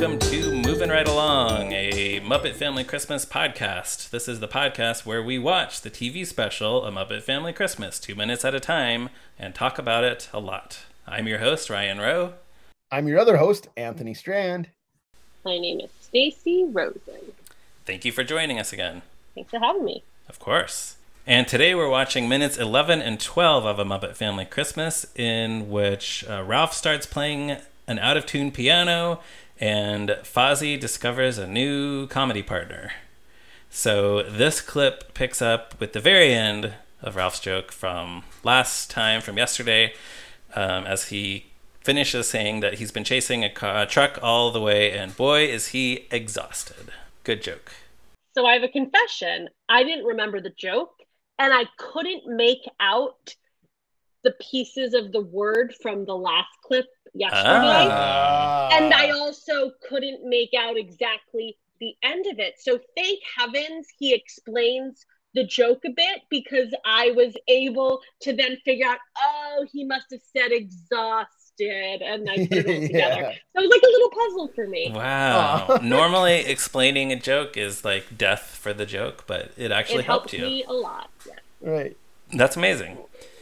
welcome to Moving Right Along, a Muppet Family Christmas podcast. This is the podcast where we watch the TV special A Muppet Family Christmas, two minutes at a time, and talk about it a lot. I'm your host, Ryan Rowe. I'm your other host, Anthony Strand. My name is Stacy Rosen. Thank you for joining us again. Thanks for having me. Of course. And today we're watching minutes 11 and 12 of A Muppet Family Christmas, in which uh, Rowlf starts playing an out of tune piano and Fozzie discovers a new comedy partner. So this clip picks up with the very end of Rowlf's joke from last time, from yesterday, um, as he finishes saying that he's been chasing a, car, a truck all the way, and boy, is he exhausted. Good joke. So I have a confession. I didn't remember the joke, and I couldn't make out the pieces of the word from the last clip yesterday. Ah. And I also couldn't make out exactly the end of it. So thank heavens he explains the joke a bit because I was able to then figure out, oh, he must have said exhausted. And I put it all together. Yeah. So it was like a little puzzle for me. Wow. Normally, explaining a joke is like death for the joke, but it actually it helped helped you. me a lot. Yeah. Right. That's amazing.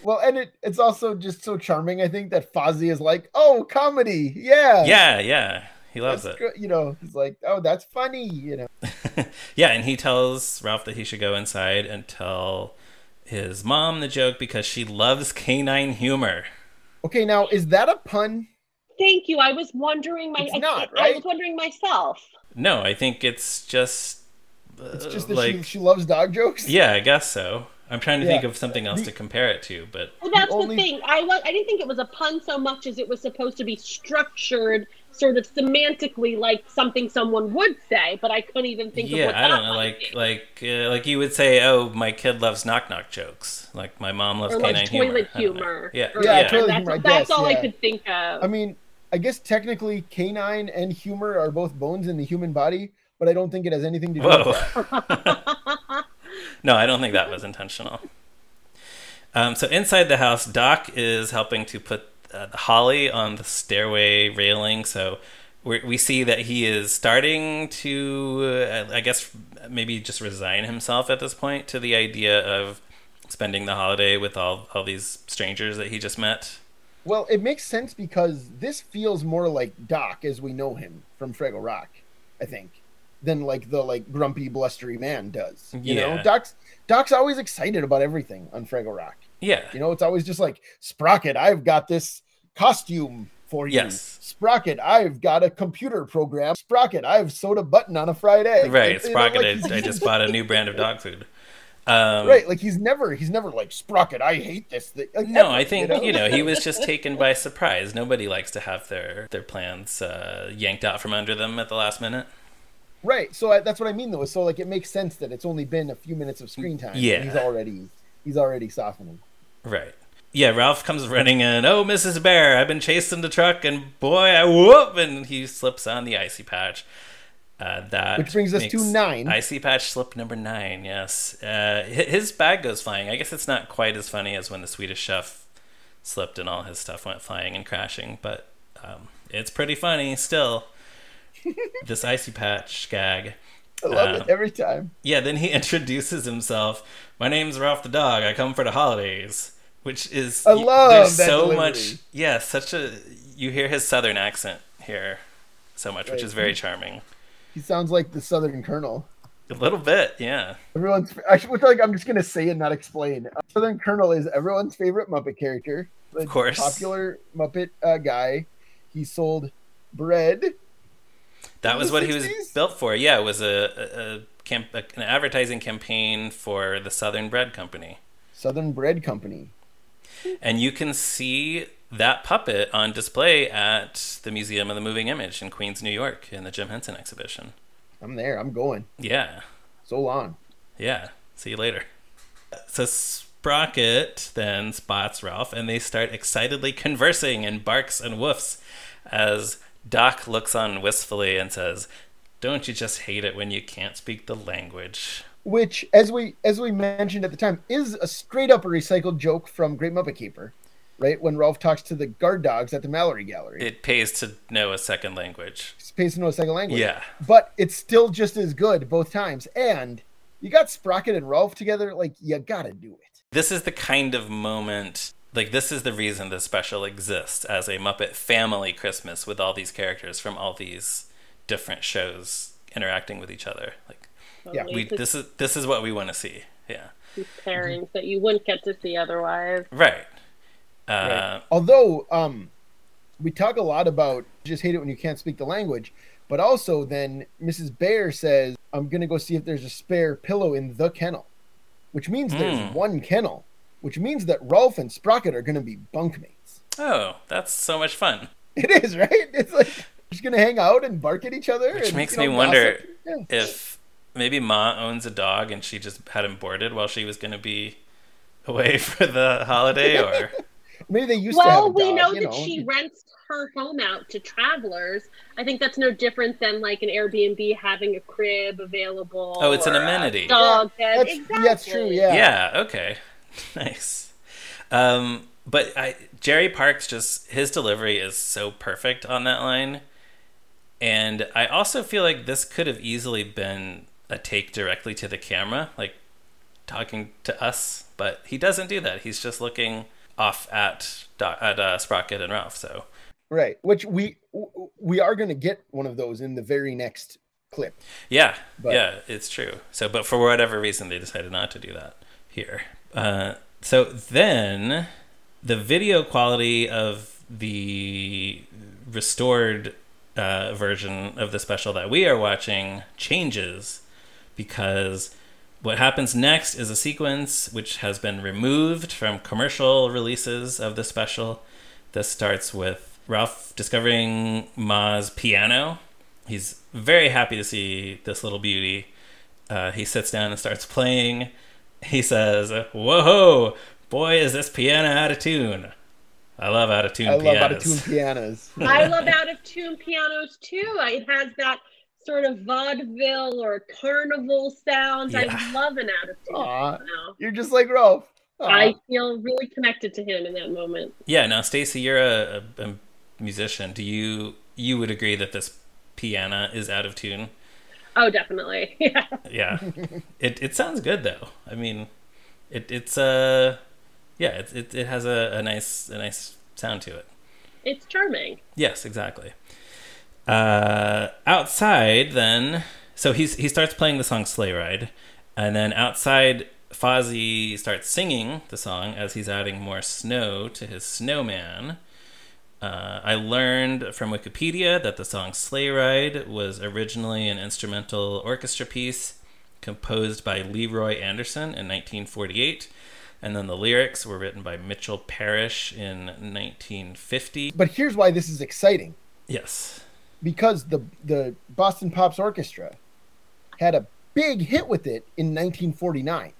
Well, and it, it's also just so charming, I think, that Fozzie is like, oh, comedy. Yeah. Yeah, yeah. He loves That's it. gr- You know, he's like, oh, that's funny. You know, yeah, and he tells Rowlf that he should go inside and tell his mom the joke because she loves canine humor. okay, now, is that a pun? Thank you. I was wondering my It's I- not, I, was wondering myself. No, I think it's just. uh, It's just that like. she, she loves dog jokes? Yeah, I guess so. I'm trying to Yeah. think of something else The- to compare it to, but Well, that's only- the thing. I was I didn't think it was a pun so much as it was supposed to be structured sort of semantically like something someone would say, but I couldn't even think of yeah, what I don't know, like be. like uh, like you would say, oh, my kid loves knock knock jokes, like my mom loves or like canine toilet humor. I don't know. humor. Yeah, or- Yeah, yeah. toilet that's, humor, I that's guess, all I could think of. I mean, I guess technically canine and humor are both bones in the human body, but I don't think it has anything to do with Whoa. that. no, I don't think that was intentional. Um, so inside the house, Doc is helping to put uh, Holly on the stairway railing. So we we see that he is starting to, uh, I guess, maybe just resign himself at this point to the idea of spending the holiday with all all these strangers that he just met. Well, it makes sense because this feels more like Doc as we know him from Fraggle Rock, I think, than like the like grumpy, blustery man does. You Yeah. know, Doc's Doc's always excited about everything on Fraggle Rock. Yeah, You know, it's always just like Sprocket, I've got this costume for you. Yes. Sprocket, I've got a computer program. Sprocket, I've sewed a button on a fried egg. right. It's, you know, Sprocket, like, I, I just bought a new brand of dog food. Um, right, like he's never he's never like Sprocket, I hate this thing. Like, No, ever, I think you know? he was just taken by surprise. Nobody likes to have their their plans uh, yanked out from under them at the last minute. Right. So I, that's what I mean, though. So like, it makes sense that it's only been a few minutes of screen time. Yeah. He's already he's already softening. Right. Yeah, Rowlf comes running in. Oh, Mrs. Bear, I've been chasing the truck, and boy, I whoop, and he slips on the icy patch. Uh, that Which brings us to nine. Icy patch slip number nine. Yes, uh, his bag goes flying. I guess it's not quite as funny as when the Swedish chef slipped and all his stuff went flying and crashing, but um, it's pretty funny still. This icy patch gag. I love Um, it every time. Yeah, then he introduces himself. My name's Rowlf the dog. I come for the holidays, which is I love there's that so delivery. much. Yeah, such a you hear his southern accent here so much, which is very charming. He sounds like the Southern Colonel. A little bit, yeah. Everyone's actually, which like I'm just gonna say and not explain. Uh, Southern Colonel is everyone's favorite Muppet character. The Of course. popular Muppet uh, guy. He sold bread. That was what he was built for. Yeah, it was a, a, a, camp, a an advertising campaign for the Southern Bread Company, Southern Bread Company. and you can see that puppet on display at the Museum of the Moving Image in Queens, New York, in the Jim Henson exhibition. I'm there. I'm going. Yeah, So long. Yeah. See you later. So Sprocket then spots Rowlf and they start excitedly conversing and barks and woofs as Doc looks on wistfully and says, Don't you just hate it when you can't speak the language? Which, as we as we mentioned at the time, is a straight up recycled joke from Great Muppet Caper, right? When Rowlf talks to the guard dogs at the Mallory Gallery. It pays to know a second language. It pays to know a second language. Yeah. But it's still just as good both times. And you got Sprocket and Rowlf together, like you gotta do it. This is the kind of moment like this is the reason this special exists as a Muppet family Christmas with all these characters from all these different shows interacting with each other. Like Yeah. we this is this is what we want to see. Yeah. These pairings that you wouldn't get to see otherwise. Right. Uh, Right. Although um, we talk a lot about just hate it when you can't speak the language, but also then Mrs. Bear says, "I'm gonna go see if there's a spare pillow in the kennel," which means there's Hmm. one kennel, which means that Rowlf and Sprocket are gonna be bunkmates. Oh, that's so much fun. It is right. It's like they're just gonna hang out and bark at each other. Which and, makes you know, me wonder. Yeah. if maybe Ma owns a dog and she just had him boarded while she was going to be away for the holiday or Maybe they used to Well, we know you that she rents her home out to travelers. I think that's no different than like an Airbnb having a crib available. Oh, it's an amenity. Dog bed. That's, exactly. that's true. Yeah. Yeah, okay. nice. Um, but I Gerry Parkes just his delivery is so perfect on that line. And I also feel like this could have easily been a take directly to the camera, like talking to us, but he doesn't do that. He's just looking off at at uh, Sprocket and Rowlf. So Right. Which we we are gonna get one of those in the very next clip. Yeah, But- yeah, it's true. So, but for whatever reason, they decided not to do that here. Uh, so then, the video quality of the restored uh, version of the special that we are watching changes because what happens next is a sequence which has been removed from commercial releases of the special. This starts with Rowlf discovering Ma's piano. He's very happy to see this little beauty. Uh, he sits down and starts playing. He says, "Whoa, boy, is this piano out of tune!" I love out of tune I love pianos. out of tune pianos. I love out of tune pianos too. It has that sort of vaudeville or carnival sound. Yeah. I love an out of tune Aw. piano. You're just like Rowlf. Aw. I feel really connected to him in that moment. Yeah. Now, Stacy, you're a, a, a musician. Do you you would agree that this piano is out of tune? Oh, definitely. Yeah. Yeah. it it sounds good though. I mean, it it's uh yeah it it, it has a, a nice a nice sound to it. It's charming. Yes, exactly. Uh, outside, then, so he's he starts playing the song "Sleigh Ride," and then outside, Fozzie starts singing the song as he's adding more snow to his snowman. Uh, I learned from Wikipedia that the song "Sleigh Ride" was originally an instrumental orchestra piece composed by Leroy Anderson in 1948. And then the lyrics were written by Mitchell Parish in 1950. But here's why this is exciting. Yes. because the the Boston Pops Orchestra had a big hit with it in 1949.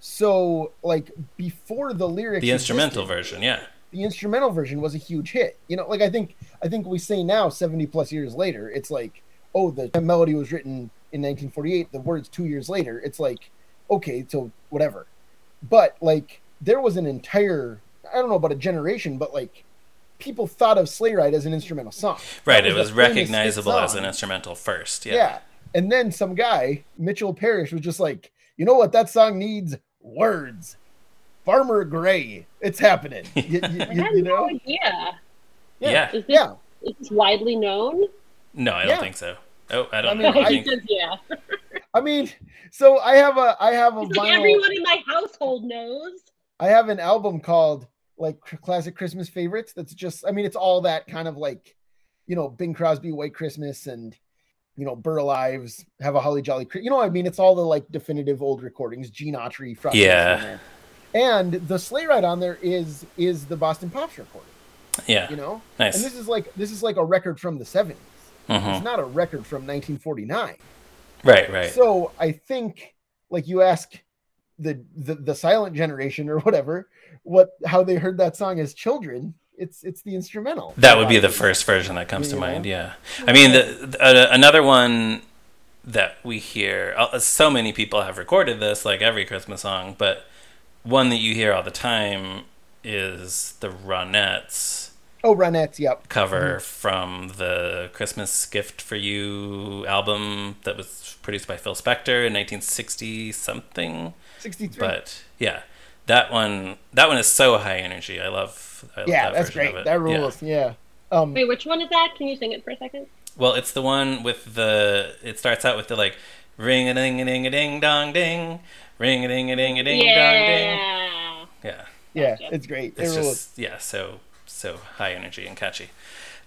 So, like before the lyrics, the instrumental existed, version yeah the instrumental version was a huge hit. You know, like I think I think we say now, 70 plus years later, it's like, oh, the melody was written in 1948. The words two years later. It's like, okay, so whatever. But like, there was an entire I don't know about a generation, but like. People thought of Sleigh Ride as an instrumental song. right That it was a famous hit recognizable as an instrumental first yeah, Yeah. And then some guy, Mitchell Parish, was just like, you know what? That song needs words. Farmer Gray. It's happening. You, you- I you- had you no know? idea. yeah. Is this, Yeah. is this widely known? no i don't Yeah. think so oh i don't I mean, know I think, says yeah. I mean, so I have a I have a It's like everyone in my household knows. I have an album called like classic Christmas favorites. That's just I mean, it's all that kind of like, you know, Bing Crosby White Christmas and you know, Burl Ives, Have a Holly Jolly You know what I mean? It's all the like definitive old recordings, Gene Autry, Frosty the Yeah. And the sleigh ride on there is is the Boston Pops recording, yeah you know? nice And this is like this is like a record from the 70s. Mhm. It's not a record from 1949. right right So I think like you ask the, the the silent generation or whatever what how they heard that song as children, it's it's the instrumental. that would be the first version that comes to mind yeah i mean the, the, uh, another one that we hear uh, so many people have recorded this like every christmas song but one that you hear all the time is the Ronettes Oh, Ronettes. Yep. cover from the Christmas Gift for You album that was produced by Phil Spector in 1960 something. Sixty-three. But yeah, that one that one is so high energy. I love. I love yeah, that that's version of great. it. That Yeah. rules. Yeah. Um, Wait, which one is that? Can you sing it for a second? Well, it's the one with the. It starts out with the like ring a ding a ding a ding dong ding, ring a ding a ding a ding dong ding. Yeah. Yeah, yeah, Gotcha. it's great. It's rules. just yeah, so so high energy and catchy.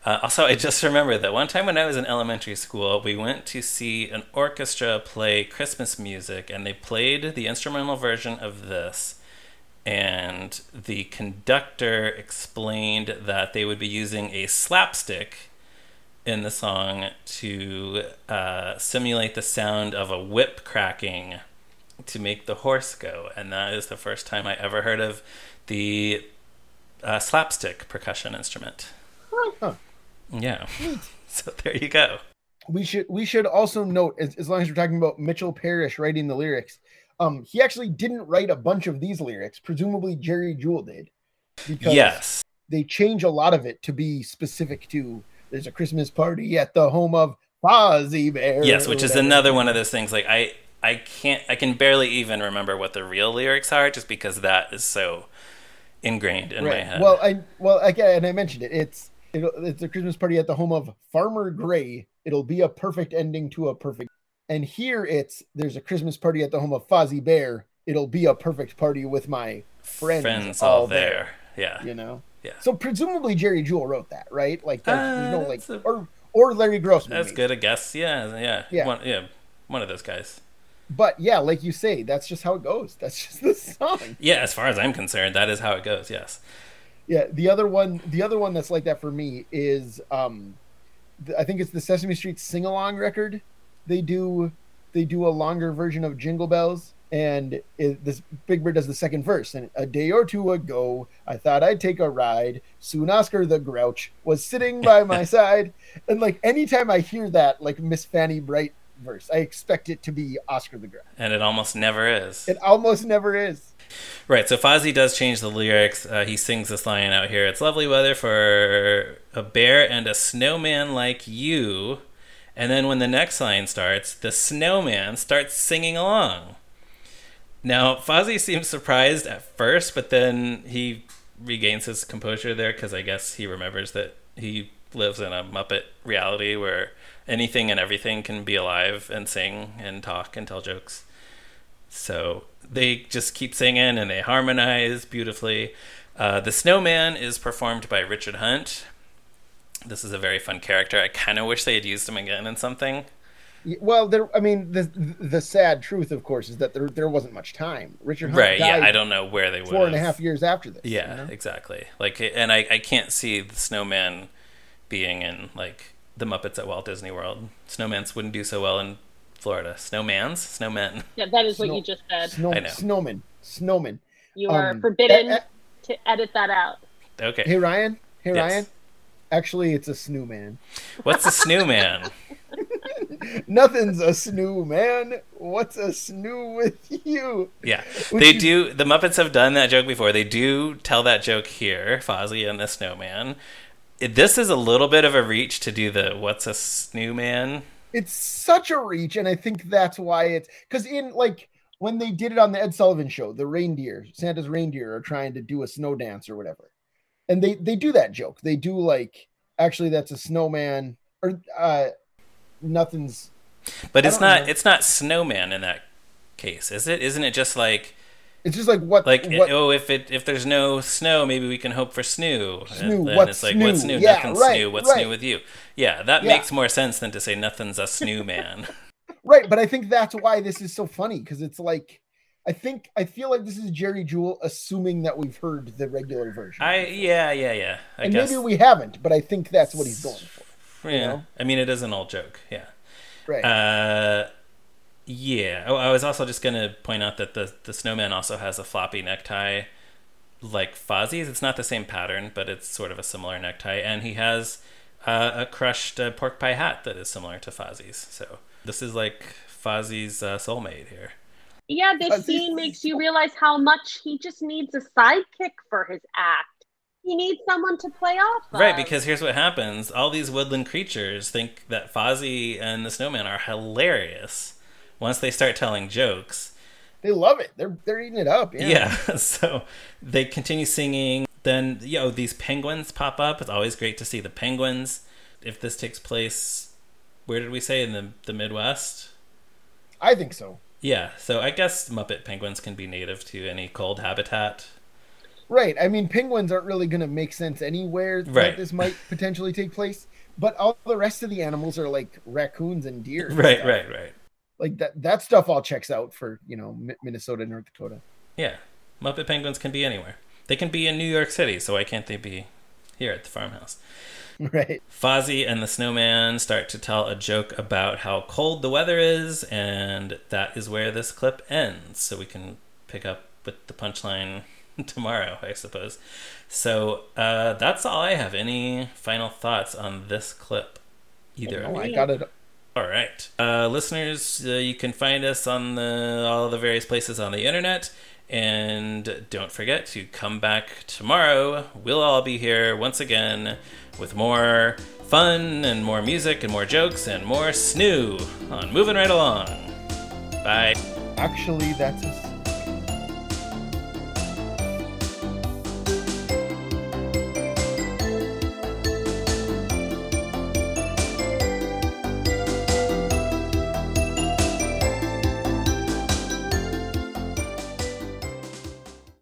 Uh, also, I just remembered that one time when I was in elementary school, we went to see an orchestra play Christmas music, and they played the instrumental version of this. And the conductor explained that they would be using a slapstick in the song to uh, simulate the sound of a whip cracking to make the horse go. And that is the first time I ever heard of the uh, slapstick percussion instrument. Huh. Yeah. So there you go. we should we should also note as, as long as we're talking about Mitchell Parish writing the lyrics, um, he actually didn't write a bunch of these lyrics. Presumably Jerry Juhl did, because Yes. they change a lot of it to be specific to. There's a Christmas party at the home of Fozzie Bear. Yes, which is another one of those things. Like I, I can't, I can barely even remember what the real lyrics are, just because that is so ingrained in my head. Well, I well again, and I mentioned it. It's it'll, it's a Christmas party at the home of Farmer Gray. It'll be a perfect ending to a perfect. And here it's there's a Christmas party at the home of Fozzie Bear. It'll be a perfect party with my friends, all all there. Yeah. You know. Yeah. So presumably Jerry Juhl wrote that, right? Like that's, there's no Uh, like a- or or Larry Grossman. That's maybe. good, I guess. Yeah, yeah, Yeah. One, yeah, one of those guys. But yeah, like you say, that's just how it goes. That's just the song. Yeah, as far as I'm concerned, that is how it goes. Yes. Yeah, the other one, the other one that's like that for me is, um, th- I think it's the Sesame Street sing along record. They do, they do a longer version of Jingle Bells, and it, this Big Bird does the second verse. And a day or two ago, I thought I'd take a ride. Soon Oscar the Grouch was sitting by my side, and like anytime I hear that, like Miss Fanny Bright verse, I expect it to be Oscar the Grouch. And it almost never is. It almost never is. Right, so Fozzie does change the lyrics. Uh, he sings this line out here. It's lovely weather for a bear and a snowman like you. And then when the next line starts, the snowman starts singing along. Now, Fozzie seems surprised at first, but then he regains his composure there because I guess he remembers that he lives in a Muppet reality where anything and everything can be alive and sing and talk and tell jokes. So they just keep singing and they harmonize beautifully. Uh, the snowman is performed by Richard Hunt. This is a very fun character. I kind of wish they had used him again in something. Y- Well, there. I mean, the the sad truth, of course, is that there there wasn't much time. Richard Hunt right? Yeah, I don't know where they were. four and a half years after this. you Yeah, know? exactly. Like, and I, I can't see the snowman being in like the Muppets at Walt Disney World. Snowmans wouldn't do so well in Florida. Snowmans, snowmen. Yeah, that is what you just said. Snow, I know. snowman, snowman. You are Um, forbidden eh, eh. to edit that out. Okay. Hey Ryan, hey Yes. Ryan. Actually, it's a snowman. What's a snowman? Nothing's a snoo, man. What's a snoo with you? Yeah, Which they is- do. The Muppets have done that joke before. They do tell that joke here, Fozzie and the Snowman. This is a little bit of a reach to do the "What's a snoo, man." It's such a reach, and I think that's why it's because in like when they did it on the Ed Sullivan show, the reindeer, Santa's reindeer, are trying to do a snow dance or whatever, and they they do that joke. They do like actually that's a snowman or uh nothing's But I it's don't know. It's not snowman in that case, is it? Isn't it just like It's just like what like what oh, if it if there's no snow, maybe we can hope for snoo. Snoo, And then what's it's like what's snoo? new? Yeah, Nothing's right, new. What's right. new with you? Yeah, that Yeah. makes more sense than to say nothing's a snowman. right. But I think that's why this is so funny because it's like I think I feel like this is Jerry Juhl assuming that we've heard the regular version. I yeah yeah yeah. I and guess maybe we haven't, but I think that's what he's going for. Yeah. know? I mean, it is an old joke. Yeah. Right. Uh, yeah. Oh, I was also just gonna point out that the the snowman also has a floppy necktie, like Fozzie's. It's not the same pattern, but it's sort of a similar necktie, and he has uh, a crushed uh, pork pie hat that is similar to Fozzie's. So this is like Fozzie's uh, soulmate here. Yeah, this Fozzie. scene makes you realize how much he just needs a sidekick for his act. He needs someone to play off of. Right, because here's what happens: all these woodland creatures think that Fozzie and the snowman are hilarious once they start telling jokes. They love it. They're they're eating it up. Yeah. Yeah, so they continue singing. Then, you know, these penguins pop up. It's always great to see the penguins. If this takes place, where did we say in the the Midwest? I think so. Yeah, so I guess Muppet penguins can be native to any cold habitat. Right. I mean, penguins aren't really going to make sense anywhere that Right. this might potentially take place. But all the rest of the animals are like raccoons and deer. Right, right, right. Like that. That stuff all checks out for you know Minnesota, North Dakota. Yeah, Muppet penguins can be anywhere. They can be in New York City, so why can't they be here at the farmhouse? Right. Fozzie and the snowman start to tell a joke about how cold the weather is, and that is where this clip ends. So we can pick up with the punchline tomorrow, I suppose. So uh, that's all I have. Any final thoughts on this clip? Either Oh? I got it. All right, uh, listeners, uh, you can find us on the all the various places on the internet, and don't forget to come back tomorrow. We'll all be here once again with more fun and more music and more jokes and more snoo on moving right along. Bye. Actually, that's a